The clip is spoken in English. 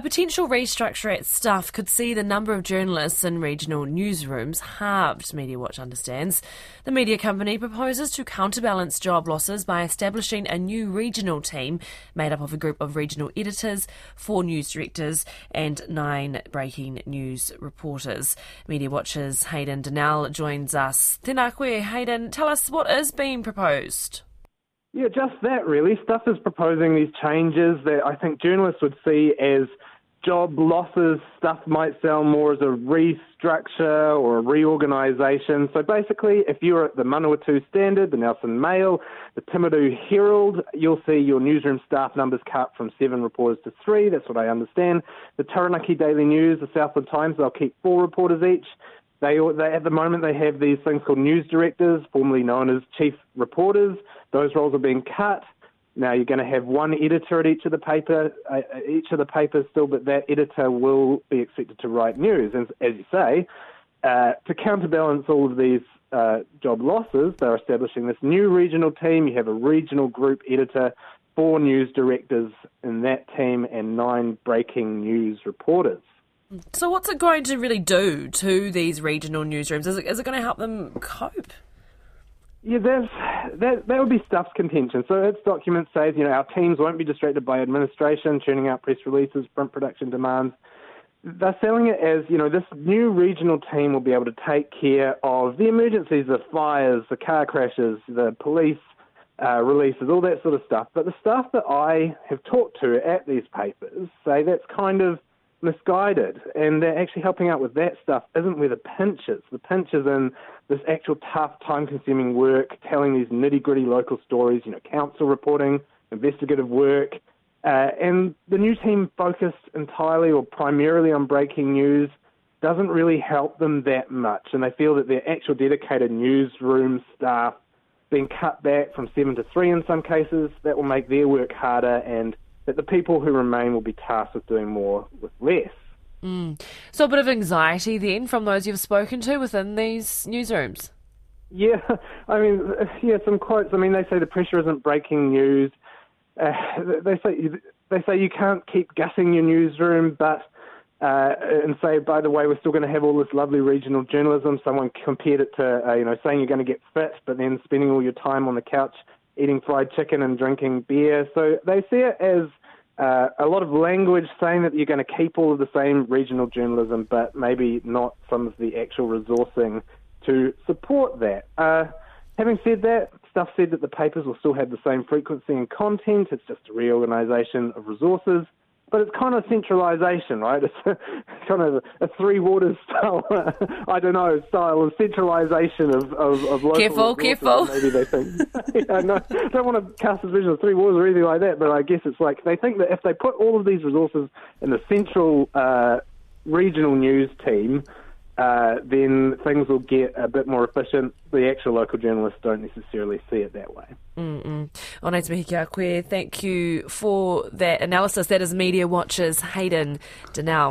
a potential restructure at Stuff could see the number of journalists in regional newsrooms halved, Media Watch understands. The media company proposes to counterbalance job losses by establishing a new regional team made up of a group of regional editors, four news directors, and nine breaking news reporters. Media Watch's Hayden Donnell joins us. Tēnā koe, Hayden. Tell us what is being proposed. Yeah, just that really. Stuff is proposing these changes that I think journalists would see as job losses. Stuff might sound more as a restructure or a reorganisation. So basically, if you're at the Manawatu Standard, the Nelson Mail, the Timaru Herald, you'll see your newsroom staff numbers cut from seven reporters to three. That's what I understand. The Taranaki Daily News, the Southland Times, they'll keep four reporters each. They, they at the moment they have these things called news directors, formerly known as chief reporters. Those roles are being cut. Now you're going to have one editor at each of the paper, uh, each of the papers still, but that editor will be expected to write news. And as you say, uh, to counterbalance all of these uh, job losses, they're establishing this new regional team. You have a regional group editor, four news directors in that team, and nine breaking news reporters. So, what's it going to really do to these regional newsrooms? Is it, is it going to help them cope? Yeah, there's, that, that would be Stuff's contention. So its document says, you know, our teams won't be distracted by administration, churning out press releases, print production demands. They're selling it as, you know, this new regional team will be able to take care of the emergencies, the fires, the car crashes, the police uh, releases, all that sort of stuff. But the stuff that I have talked to at these papers say that's kind of misguided, and they're actually helping out with that stuff isn't where the pinch is. The pinch is in this actual tough, time-consuming work, telling these nitty-gritty local stories, you know, council reporting, investigative work, uh, and the new team focused entirely or primarily on breaking news doesn't really help them that much, and they feel that their actual dedicated newsroom staff being cut back from seven to three in some cases, that will make their work harder and that the people who remain will be tasked with doing more with less. Mm. So a bit of anxiety then from those you've spoken to within these newsrooms. Yeah, I mean, yeah, some quotes. I mean, they say the pressure isn't breaking news. Uh, they say they say you can't keep gutting your newsroom, but uh, and say, by the way, we're still going to have all this lovely regional journalism. Someone compared it to, uh, you know, saying you're going to get fit, but then spending all your time on the couch eating fried chicken and drinking beer. So they see it as uh, a lot of language saying that you're going to keep all of the same regional journalism, but maybe not some of the actual resourcing to support that. Uh, having said that, Stuff said that the papers will still have the same frequency and content. It's just a reorganisation of resources but it's kind of centralisation, right? It's a, kind of a three waters style, I don't know, style of centralisation of, of, of local Careful, careful. Maybe they think. yeah, no, I don't want to cast a vision of three waters or anything like that, but I guess it's like they think that if they put all of these resources in the central uh, regional news team, uh, then things will get a bit more efficient. The actual local journalists don't necessarily see it that way. Mm-mm. Ona koe, thank you for that analysis. That is Media Watch's Hayden Donnell.